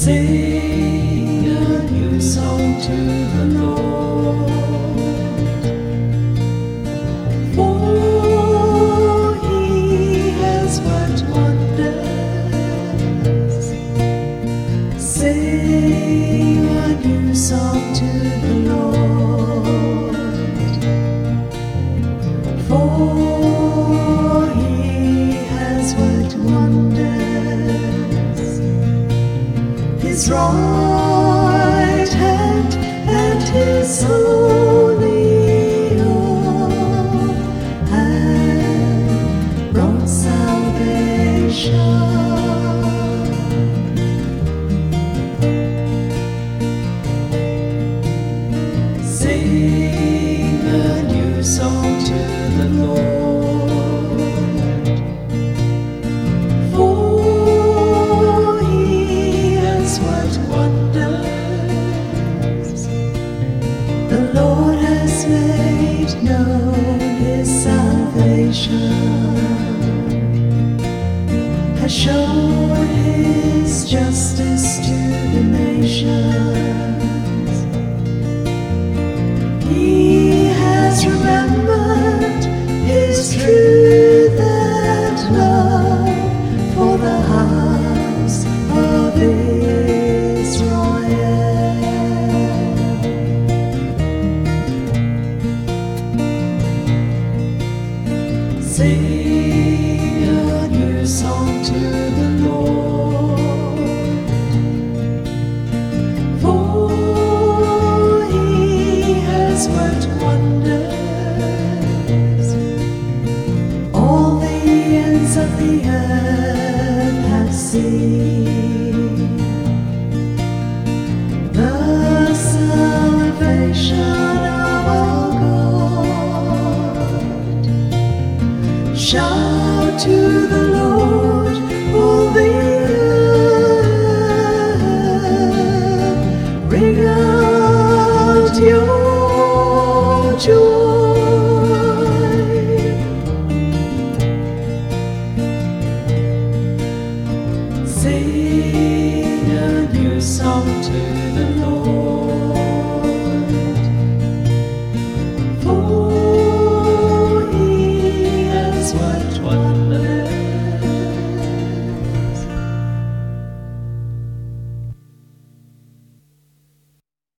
Sing a new song to the Lord. For he has worked wonders. Sing a new song to the Lord. For he has worked wonders. His right hand and his holy arm have brought salvation. Sing a new song has shown his justice to the nations. He has remembered Sing a new song to the Lord. For he has worked wonders. All the ends of the earth have seen to the Lord, all the earth. Out your joy. Sing a new song to the Lord.